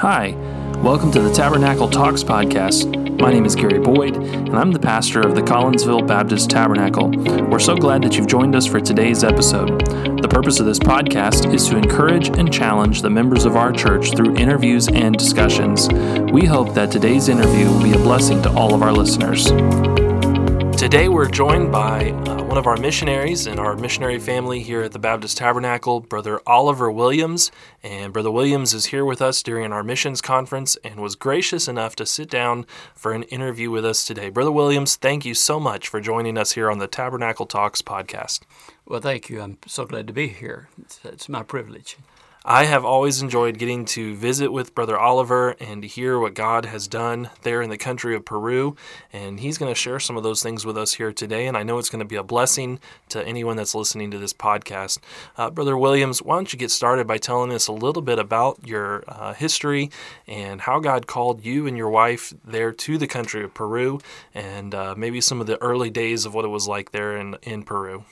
Hi, welcome to the Tabernacle Talks podcast. My name is Gary Boyd, and I'm the pastor of the Collinsville Baptist Tabernacle. We're so glad that you've joined us for today's episode. The purpose of this podcast is to encourage and challenge the members of our church through interviews and discussions. We hope that today's interview will be a blessing to all of our listeners. Today we're joined by uh, one of our missionaries in our missionary family here at the Baptist Tabernacle, Brother Oliver Williams. And Brother Williams is here with us during our missions conference and was gracious enough to sit down for an interview with us today. Brother Williams, thank you so much for joining us here on the Tabernacle Talks podcast. Well, thank you. I'm so glad to be here. It's, it's my privilege. I have always enjoyed getting to visit with Brother Oliver and hear what God has done there in the country of Peru. And he's going to share some of those things with us here today. And I know it's going to be a blessing to anyone that's listening to this podcast. Uh, Brother Williams, why don't you get started by telling us a little bit about your uh, history and how God called you and your wife there to the country of Peru and uh, maybe some of the early days of what it was like there in, in Peru?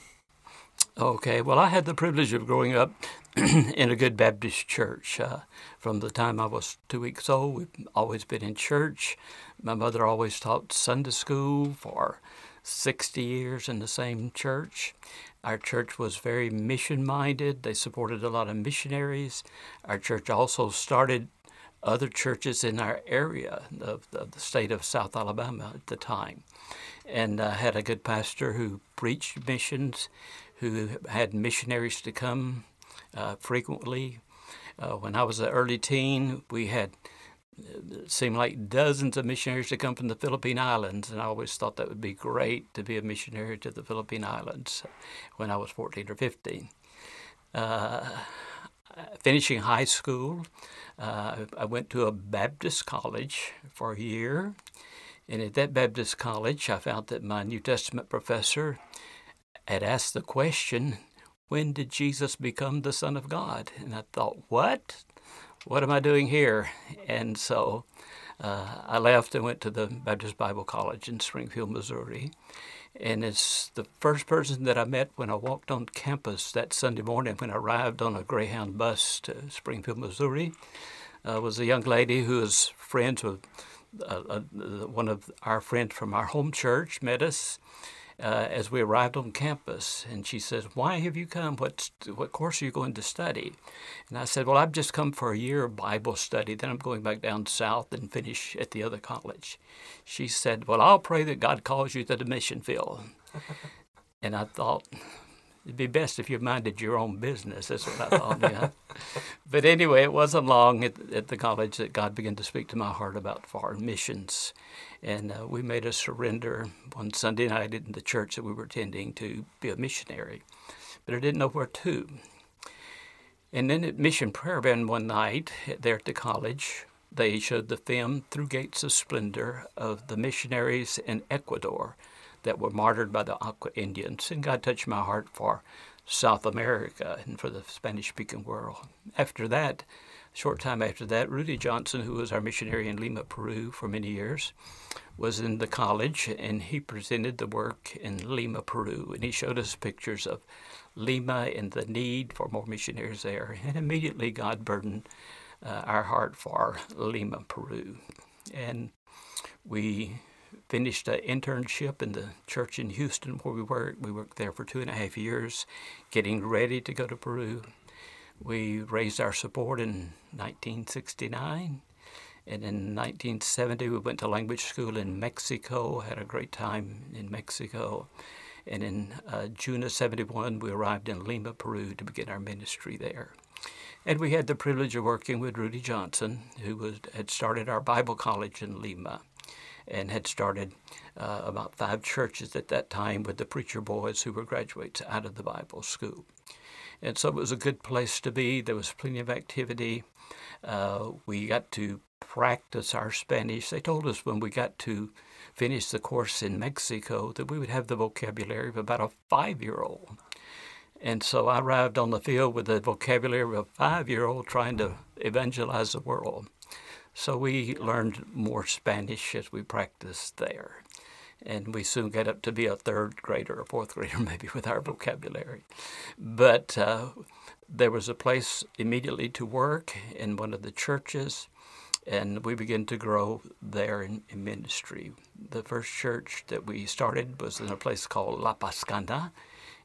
Okay, well, I had the privilege of growing up in a good Baptist church. Uh, from the time I was two weeks old, we've always been in church. My mother always taught Sunday school for 60 years in the same church. Our church was very mission minded, they supported a lot of missionaries. Our church also started other churches in our area of, the state of South Alabama at the time and uh, had a good pastor who preached missions, who had missionaries to come uh, frequently. Uh, when I was an early teen, we had it uh, seemed like dozens of missionaries to come from the Philippine Islands, and I always thought that would be great to be a missionary to the Philippine Islands when I was 14 or 15. Uh, finishing high school, uh, I went to a Baptist college for a year, and at that Baptist college, I found that my New Testament professor had asked the question, when did Jesus become the Son of God? And I thought, what? What am I doing here? And so uh, I left and went to the Baptist Bible College in Springfield, Missouri. And it's the first person that I met when I walked on campus that Sunday morning when I arrived on a Greyhound bus to Springfield, Missouri. Uh, was a young lady who was friends with uh, uh one of our friends from our home church, met us uh, as we arrived on campus. And she says, Why have you come? What, what course are you going to study? And I said, Well, I've just come for a year of Bible study. Then I'm going back down south and finish at the other college. She said, Well, I'll pray that God calls you to the mission field. and I thought, It'd be best if you minded your own business. That's what I thought. yeah. But anyway, it wasn't long at, at, the college that God began to speak to my heart about foreign missions. And uh, we made a surrender one Sunday night in the church that we were attending to be a missionary. But I didn't know where to. And then at Mission Prayer Band one night there at the college, they showed the film Through Gates of Splendor of the missionaries in Ecuador that were martyred by the Auca Indians. And God touched my heart for South America and for the Spanish speaking world. After that, short time after that, Rudy Johnson, who was our missionary in Lima, Peru for many years, was in the college and he presented the work in Lima, Peru. And he showed us pictures of Lima and the need for more missionaries there. And immediately God burdened uh, our heart for Lima, Peru. And we finished an internship in the church in Houston where we worked. We worked there for two and a half years, getting ready to go to Peru. We raised our support in 1969. And in 1970, we went to language school in Mexico, had a great time in Mexico. And in uh, June of 71, we arrived in Lima, Peru to begin our ministry there. And we had the privilege of working with Rudy Johnson, who was, had started our Bible college in Lima and had started uh, about five churches at that time with the preacher boys who were graduates out of the Bible school. And so it was a good place to be. There was plenty of activity. Uh, we got to practice our Spanish. They told us when we got to finish the course in Mexico that we would have the vocabulary of about a five year old. And so I arrived on the field with the vocabulary of a five year old trying to evangelize the world. So we learned more Spanish as we practiced there. And we soon got up to be a third grader or fourth grader, maybe, with our vocabulary. But uh, there was a place immediately to work in one of the churches, and we began to grow there in, in ministry. The first church that we started was in a place called La Pascana,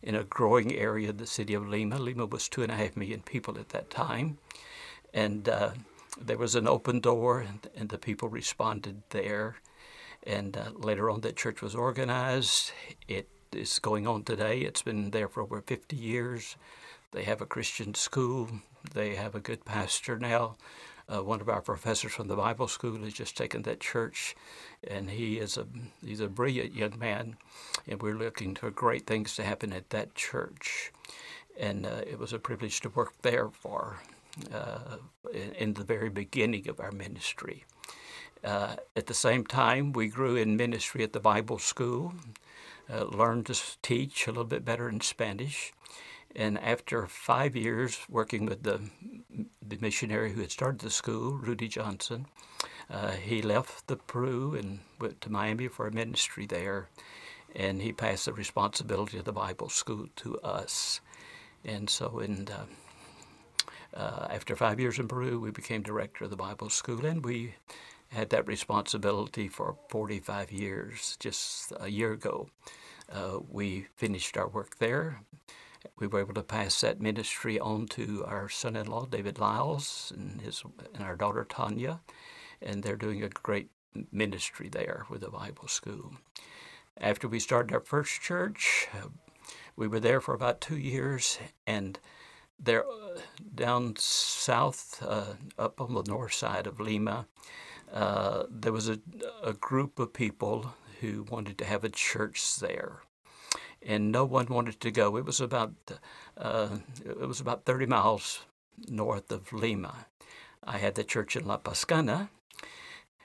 in a growing area of the city of Lima. Lima was two and a half million people at that time, and uh, there was an open door, and, and the people responded there. And uh, later on, that church was organized. It is going on today. It's been there for over 50 years. They have a Christian school. They have a good pastor now. Uh, one of our professors from the Bible school has just taken that church, and he is a he's a brilliant young man, and we're looking for great things to happen at that church. And uh, it was a privilege to work there for uh, in, in, the very beginning of our ministry. Uh, at the same time, we grew in ministry at the Bible school, uh, learned to teach a little bit better in Spanish. And after five years working with the, the missionary who had started the school, Rudy Johnson, uh, he left the Peru and went to Miami for a ministry there. And he passed the responsibility of the Bible school to us. And so, in uh, uh, after five years in Peru, we became director of the Bible school, and we had that responsibility for 45 years. Just a year ago, uh, we finished our work there. We were able to pass that ministry on to our son-in-law David Lyles and his and our daughter Tanya, and they're doing a great ministry there with the Bible school. After we started our first church, uh, we were there for about two years, and there uh, down south, uh, up on the north side of Lima, uh, there was a, a group of people who wanted to have a church there, and no one wanted to go. It was about uh, it was about 30 miles north of Lima. I had the church in La Pascana,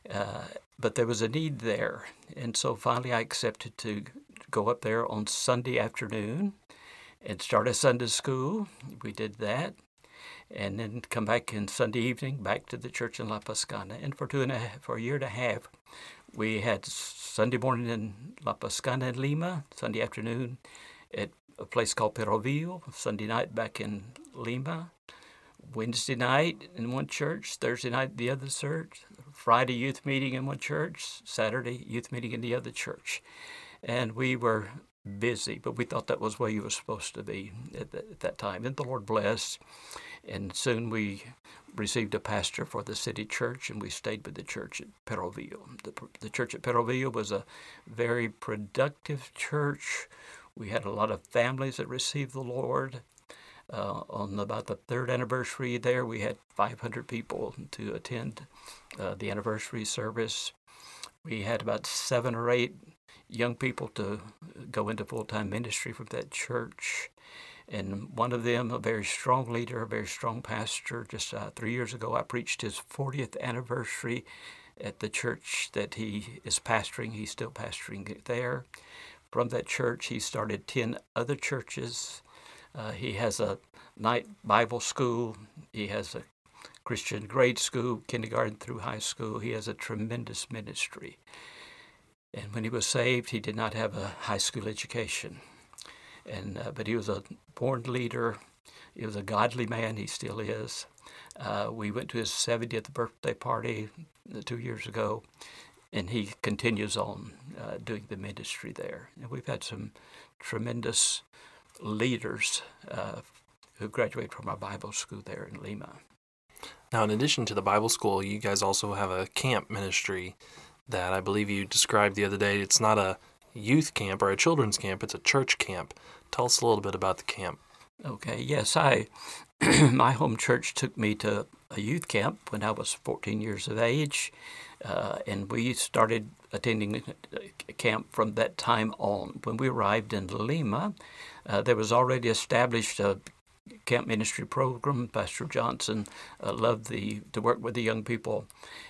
uh, but there was a need there, and so finally I accepted to go up there on Sunday afternoon and start a Sunday school. We did that. And then come back in Sunday evening back to the church in La Pascana. And for two and a for a year and a half, we had Sunday morning in La Pascana in Lima, Sunday afternoon at a place called Peroville, Sunday night back in Lima, Wednesday night in one church, Thursday night the other church, Friday youth meeting in one church, Saturday youth meeting in the other church. And we were busy, but we thought that was where you were supposed to be at, the, at that time. And the Lord blessed. And soon we received a pastor for the city church, and we stayed with the church at Perroville. The, the church at Perroville was a very productive church. We had a lot of families that received the Lord. Uh, on about the third anniversary there, we had 500 people to attend uh, the anniversary service. We had about seven or eight young people to go into full time ministry from that church. And one of them, a very strong leader, a very strong pastor, just uh, three years ago, I preached his 40th anniversary at the church that he is pastoring. He's still pastoring there. From that church, he started 10 other churches. Uh, he has a night Bible school. He has a Christian grade school, kindergarten through high school. He has a tremendous ministry. And when he was saved, he did not have a high school education. And, uh, but he was a born leader. He was a godly man. He still is. Uh, we went to his 70th birthday party uh, two years ago, and he continues on uh, doing the ministry there. And we've had some tremendous leaders uh, who graduated from our Bible school there in Lima. Now, in addition to the Bible school, you guys also have a camp ministry that I believe you described the other day. It's not a youth camp or a children's camp, it's a church camp. Tell us a little bit about the camp. Okay, yes, I my home church took me to a youth camp when I was 14 years of age, uh, and we started attending camp from that time on. When we arrived in Lima, uh, there was already established a camp ministry program. Pastor Johnson uh, loved the to work with the young people,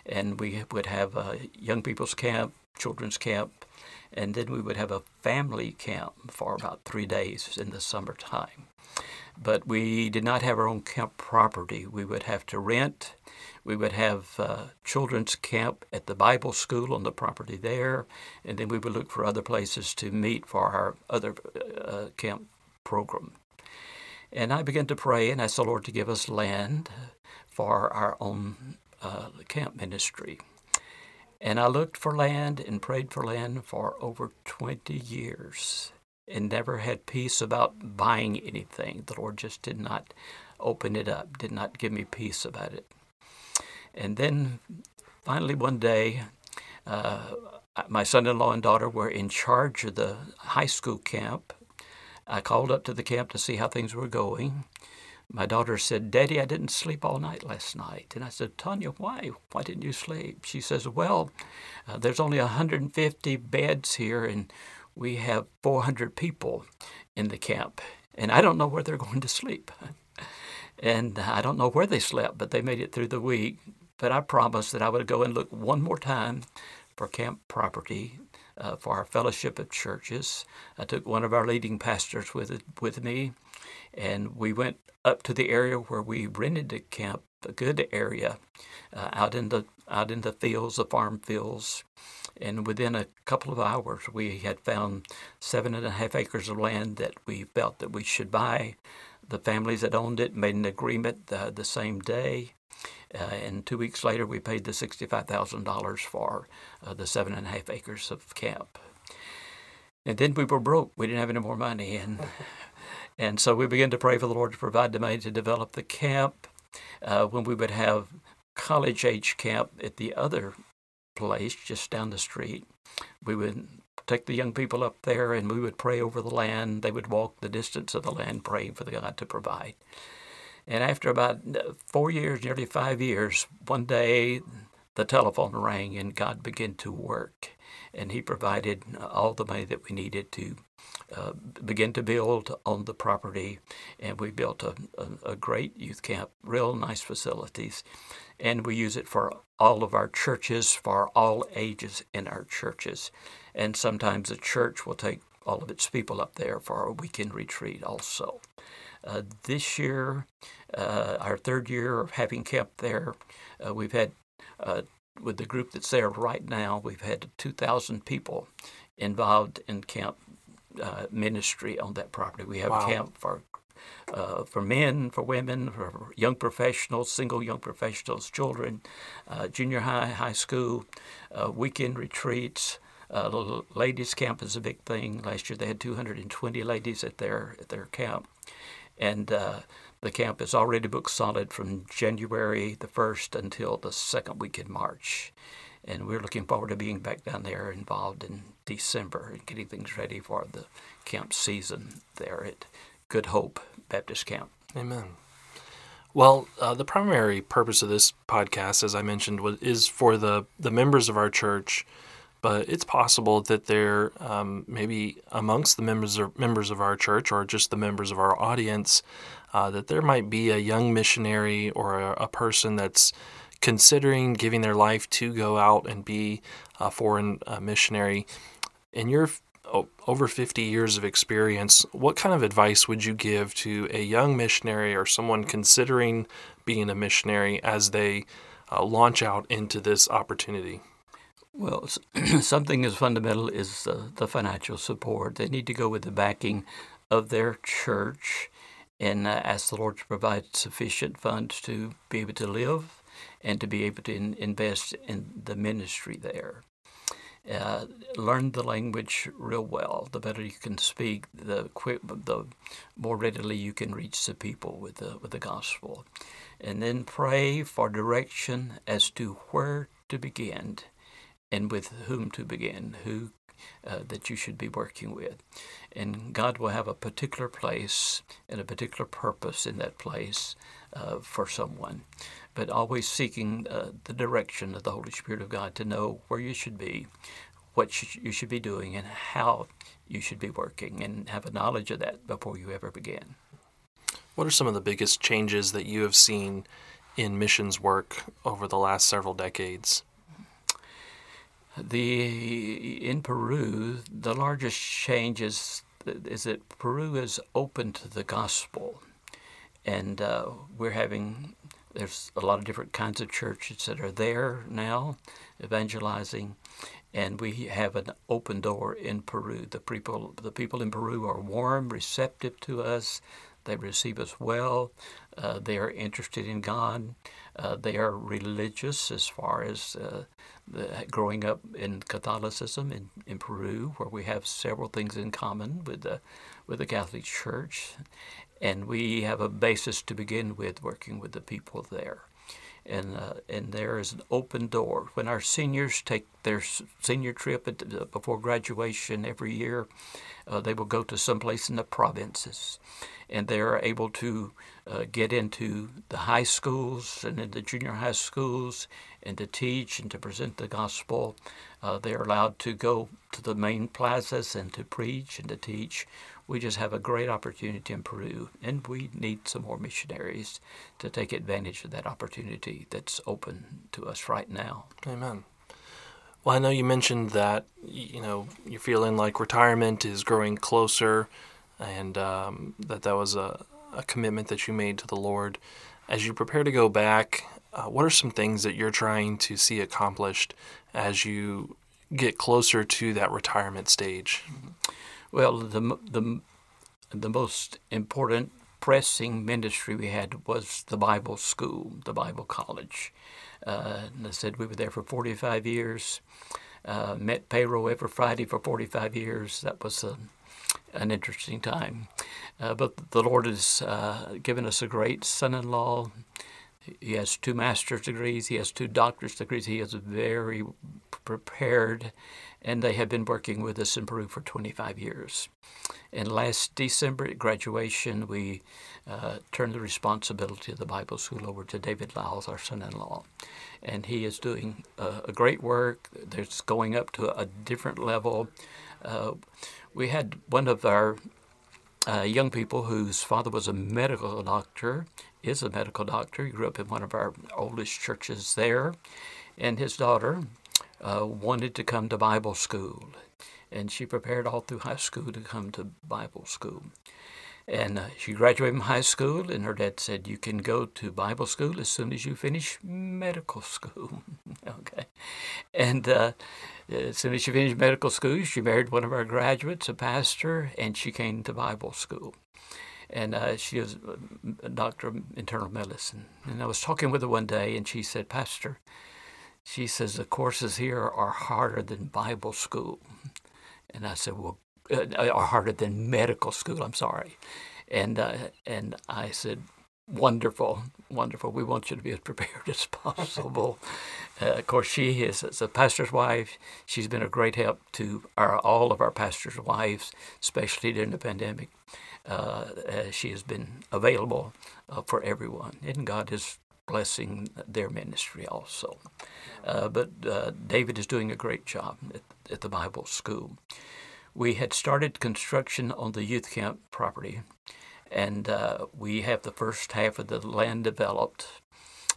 and we would have a young people's camp, children's camp, and then we would have a family camp for about three days in the summertime. But we did not have our own camp property. We would have to rent. We would have uh, children's camp at the Bible school on the property there, and then we would look for other places to meet for our other uh, camp program. And I began to pray and ask the Lord to give us land for our own uh, camp ministry. And I looked for land and prayed for land for over 20 years and never had peace about buying anything. The Lord just did not open it up, did not give me peace about it. And then finally, one day, uh, my son in law and daughter were in charge of the high school camp. I called up to the camp to see how things were going. My daughter said, Daddy, I didn't sleep all night last night. And I said, Tanya, why? Why didn't you sleep? She says, Well, uh, there's only 150 beds here, and we have 400 people in the camp. And I don't know where they're going to sleep. and I don't know where they slept, but they made it through the week. But I promised that I would go and look one more time for camp property uh, for our fellowship of churches. I took one of our leading pastors with with me, and we went up to the area where we rented a camp, a good area, uh, out in the out in the fields, the farm fields. And within a couple of hours, we had found seven and a half acres of land that we felt that we should buy. The families that owned it made an agreement uh, the same day. Uh, and two weeks later, we paid the $65,000 for uh, the seven and a half acres of camp. And then we were broke. We didn't have any more money. And, and so we began to pray for the Lord to provide the money to develop the camp. Uh, when we would have college age camp at the other place just down the street, we would take the young people up there and we would pray over the land. They would walk the distance of the land praying for the God to provide. And after about four years, nearly five years, one day the telephone rang and God began to work. And He provided all the money that we needed to uh, begin to build on the property. And we built a, a, a great youth camp, real nice facilities. And we use it for all of our churches, for all ages in our churches. And sometimes the church will take all of its people up there for a weekend retreat also. Uh, this year, uh, our third year of having camp there, uh, we've had, uh, with the group that's there right now, we've had 2,000 people involved in camp uh, ministry on that property. We have wow. camp for uh, for men, for women, for young professionals, single young professionals, children, uh, junior high, high school, uh, weekend retreats. Uh, ladies' camp is a big thing. Last year they had 220 ladies at their at their camp, and uh, the camp is already booked solid from January the 1st until the second week in March. And we're looking forward to being back down there involved in December and getting things ready for the camp season there at Good Hope Baptist Camp. Amen. Well, uh, the primary purpose of this podcast, as I mentioned, was, is for the, the members of our church but it's possible that there um, maybe amongst the members of, members of our church or just the members of our audience uh, that there might be a young missionary or a, a, person that's considering giving their life to go out and be a foreign uh, missionary. In your over 50 years of experience what kind of advice would you give to a young missionary or someone considering being a missionary as they uh, launch out into this opportunity well, something as fundamental as uh, the financial support. They need to go with the backing of their church and uh, ask the Lord to provide sufficient funds to be able to live and to be able to in- invest in the ministry there. Uh, learn the language real well. The better you can speak, the the more readily you can reach the people with the with the gospel, and then pray for direction as to where to begin and with whom to begin, who uh, that you should be working with. And God will have a particular place and a particular purpose in that place uh, for someone. But always seeking uh, the direction of the Holy Spirit of God to know where you should be, what you should be doing, and how you should be working, and have a knowledge of that before you ever begin. What are some of the biggest changes that you have seen in missions work over the last several decades? The in Peru, the largest change is is that Peru is open to the gospel, and uh, we're having there's a lot of different kinds of churches that are there now, evangelizing, and we have an open door in Peru. The people the people in Peru are warm, receptive to us. They receive us well. Uh, they are interested in God. Uh, they are religious as far as uh, the, growing up in Catholicism in, in Peru, where we have several things in common with the, with the Catholic Church. And we have a basis to begin with working with the people there and uh, and there is an open door. When our seniors take their senior trip at, before graduation every year, uh, they will go to someplace in the provinces, and they are able to uh, get into the high schools and in the junior high schools and to teach and to present the gospel. Uh, they are allowed to go to the main plazas and to preach and to teach we just have a great opportunity in Peru, and we need some more missionaries to take advantage of that opportunity that's open to us right now. Amen. Well, I know you mentioned that you know you're feeling like retirement is growing closer, and um, that that was a, a commitment that you made to the Lord. As you prepare to go back, uh, what are some things that you're trying to see accomplished as you get closer to that retirement stage? Mm-hmm. Well, the the the most important pressing ministry we had was the Bible school, the Bible college. Uh, and I said we were there for 45 years. Uh, met payroll every Friday for 45 years. That was a, an interesting time. Uh, but the Lord has uh, given us a great son-in-law. He has two master's degrees. He has two doctor's degrees. He is very prepared and they have been working with us in Peru for 25 years. And last December at graduation, we uh, turned the responsibility of the Bible school over to David Lyles, our son-in-law, and he is doing uh, a great work. There's going up to a different level. Uh, we had one of our uh, young people whose father was a medical doctor, is a medical doctor. He grew up in one of our oldest churches there, and his daughter uh, wanted to come to Bible school. And she prepared all through high school to come to Bible school. And uh, she graduated from high school, and her dad said, You can go to Bible school as soon as you finish medical school. okay. And uh, as soon as she finished medical school, she married one of our graduates, a pastor, and she came to Bible school. And uh, she was a doctor of internal medicine. And I was talking with her one day, and she said, Pastor, she says the courses here are harder than Bible school. And I said, well, uh, are harder than medical school. I'm sorry. And uh, and I said, wonderful, wonderful. We want you to be as prepared as possible. uh, of course, she is as a pastor's wife. She's been a great help to our all of our pastors' wives, especially during the pandemic. Uh, she has been available uh, for everyone, and God has blessing their ministry also. Uh, but uh, David is doing a great job at, at, the Bible school. We had started construction on the youth camp property, and uh, we have the first half of the land developed.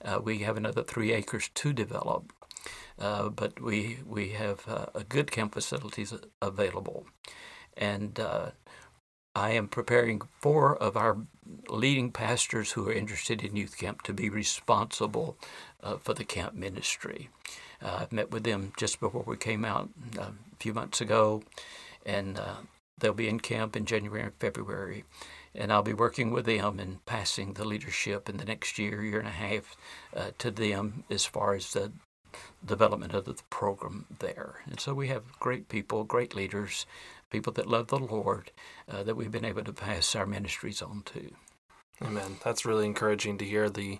Uh, we have another three acres to develop, uh, but we we have uh, a good camp facilities available, and I am preparing four of our leading pastors who are interested in youth camp to be responsible uh, for the camp ministry. Uh, I've met with them just before we came out uh, a few months ago, and uh, they'll be in camp in January and February. And I'll be working with them and passing the leadership in the next year, year and a half uh, to them as far as the development of the program there. And so we have great people, great leaders people that love the Lord uh, that we've been able to pass our ministries on to. Amen. That's really encouraging to hear the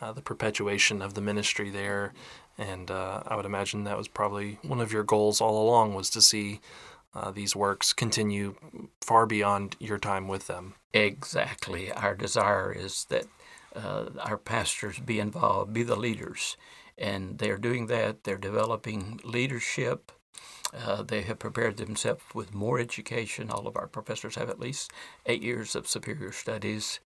uh, the perpetuation of the ministry there, and uh, I would imagine that was probably one of your goals all along was to see uh, these works continue far beyond your time with them. Exactly. Our desire is that uh, our pastors be involved, be the leaders, and they're doing that. They're developing leadership uh, they have prepared themselves with more education. All of our professors have at least eight years of superior studies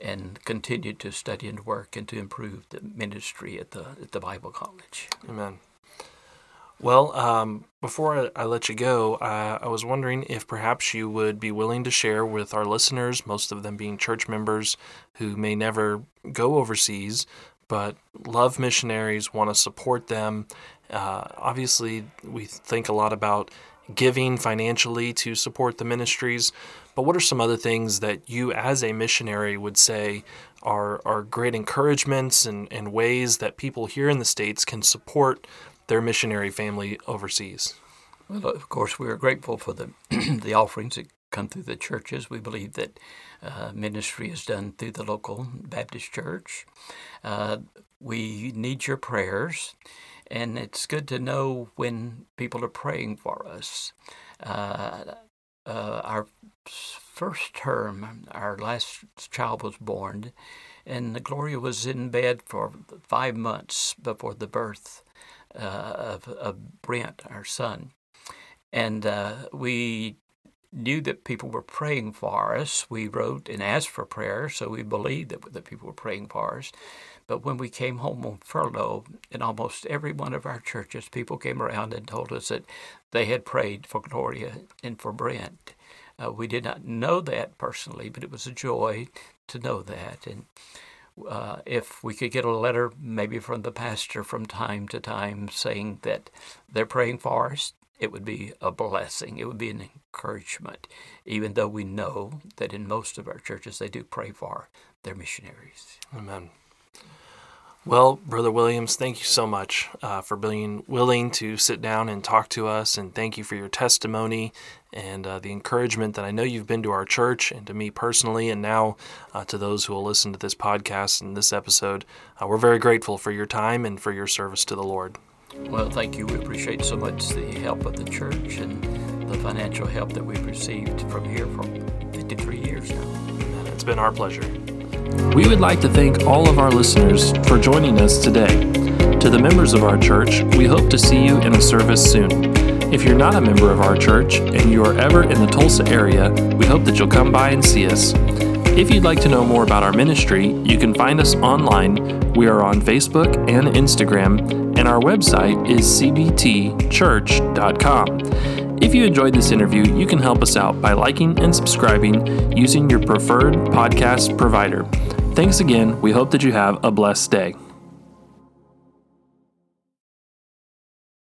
and continue to study and work and to improve the ministry at the, at the Bible College. Amen. Well, um, before I, let you go, uh, I was wondering if perhaps you would be willing to share with our listeners, most of them being church members who may never go overseas, but love missionaries, want to support them, uh, obviously, we think a lot about giving financially to support the ministries. But what are some other things that you, as a missionary, would say are, are great encouragements and, and ways that people here in the States can support their missionary family overseas? Well, of course, we are grateful for the, the offerings that come through the churches. We believe that uh, ministry is done through the local Baptist church. Uh, we need your prayers, and it's good to know when people are praying for us. Uh, uh our first term, our last child was born, and Gloria was in bed for five months before the birth uh, of, of, Brent, our son. And uh, we knew that people were praying for us. We wrote and asked for prayer, so we believed that, that people were praying for us. But when we came home on furlough, in almost every one of our churches, people came around and told us that they had prayed for Gloria and for Brent. Uh, we did not know that personally, but it was a joy to know that. And uh, if we could get a letter, maybe from the pastor from time to time, saying that they're praying for us, it would be a blessing. It would be an encouragement, even though we know that in most of our churches they do pray for their missionaries. Amen. Well, Brother Williams, thank you so much uh, for being willing to sit down and talk to us. And thank you for your testimony and uh, the encouragement that I know you've been to our church and to me personally, and now uh, to those who will listen to this podcast and this episode. Uh, we're very grateful for your time and for your service to the Lord. Well, thank you. We appreciate so much the help of the church and the financial help that we've received from here for 53 years now. It's been our pleasure. We would like to thank all of our listeners for joining us today. To the members of our church, we hope to see you in a service soon. If you're not a member of our church and you are ever in the Tulsa area, we hope that you'll come by and see us. If you'd like to know more about our ministry, you can find us online. We are on Facebook and Instagram, and our website is cbtchurch.com. If you enjoyed this interview, you can help us out by liking and subscribing using your preferred podcast provider. Thanks again. We hope that you have a blessed day.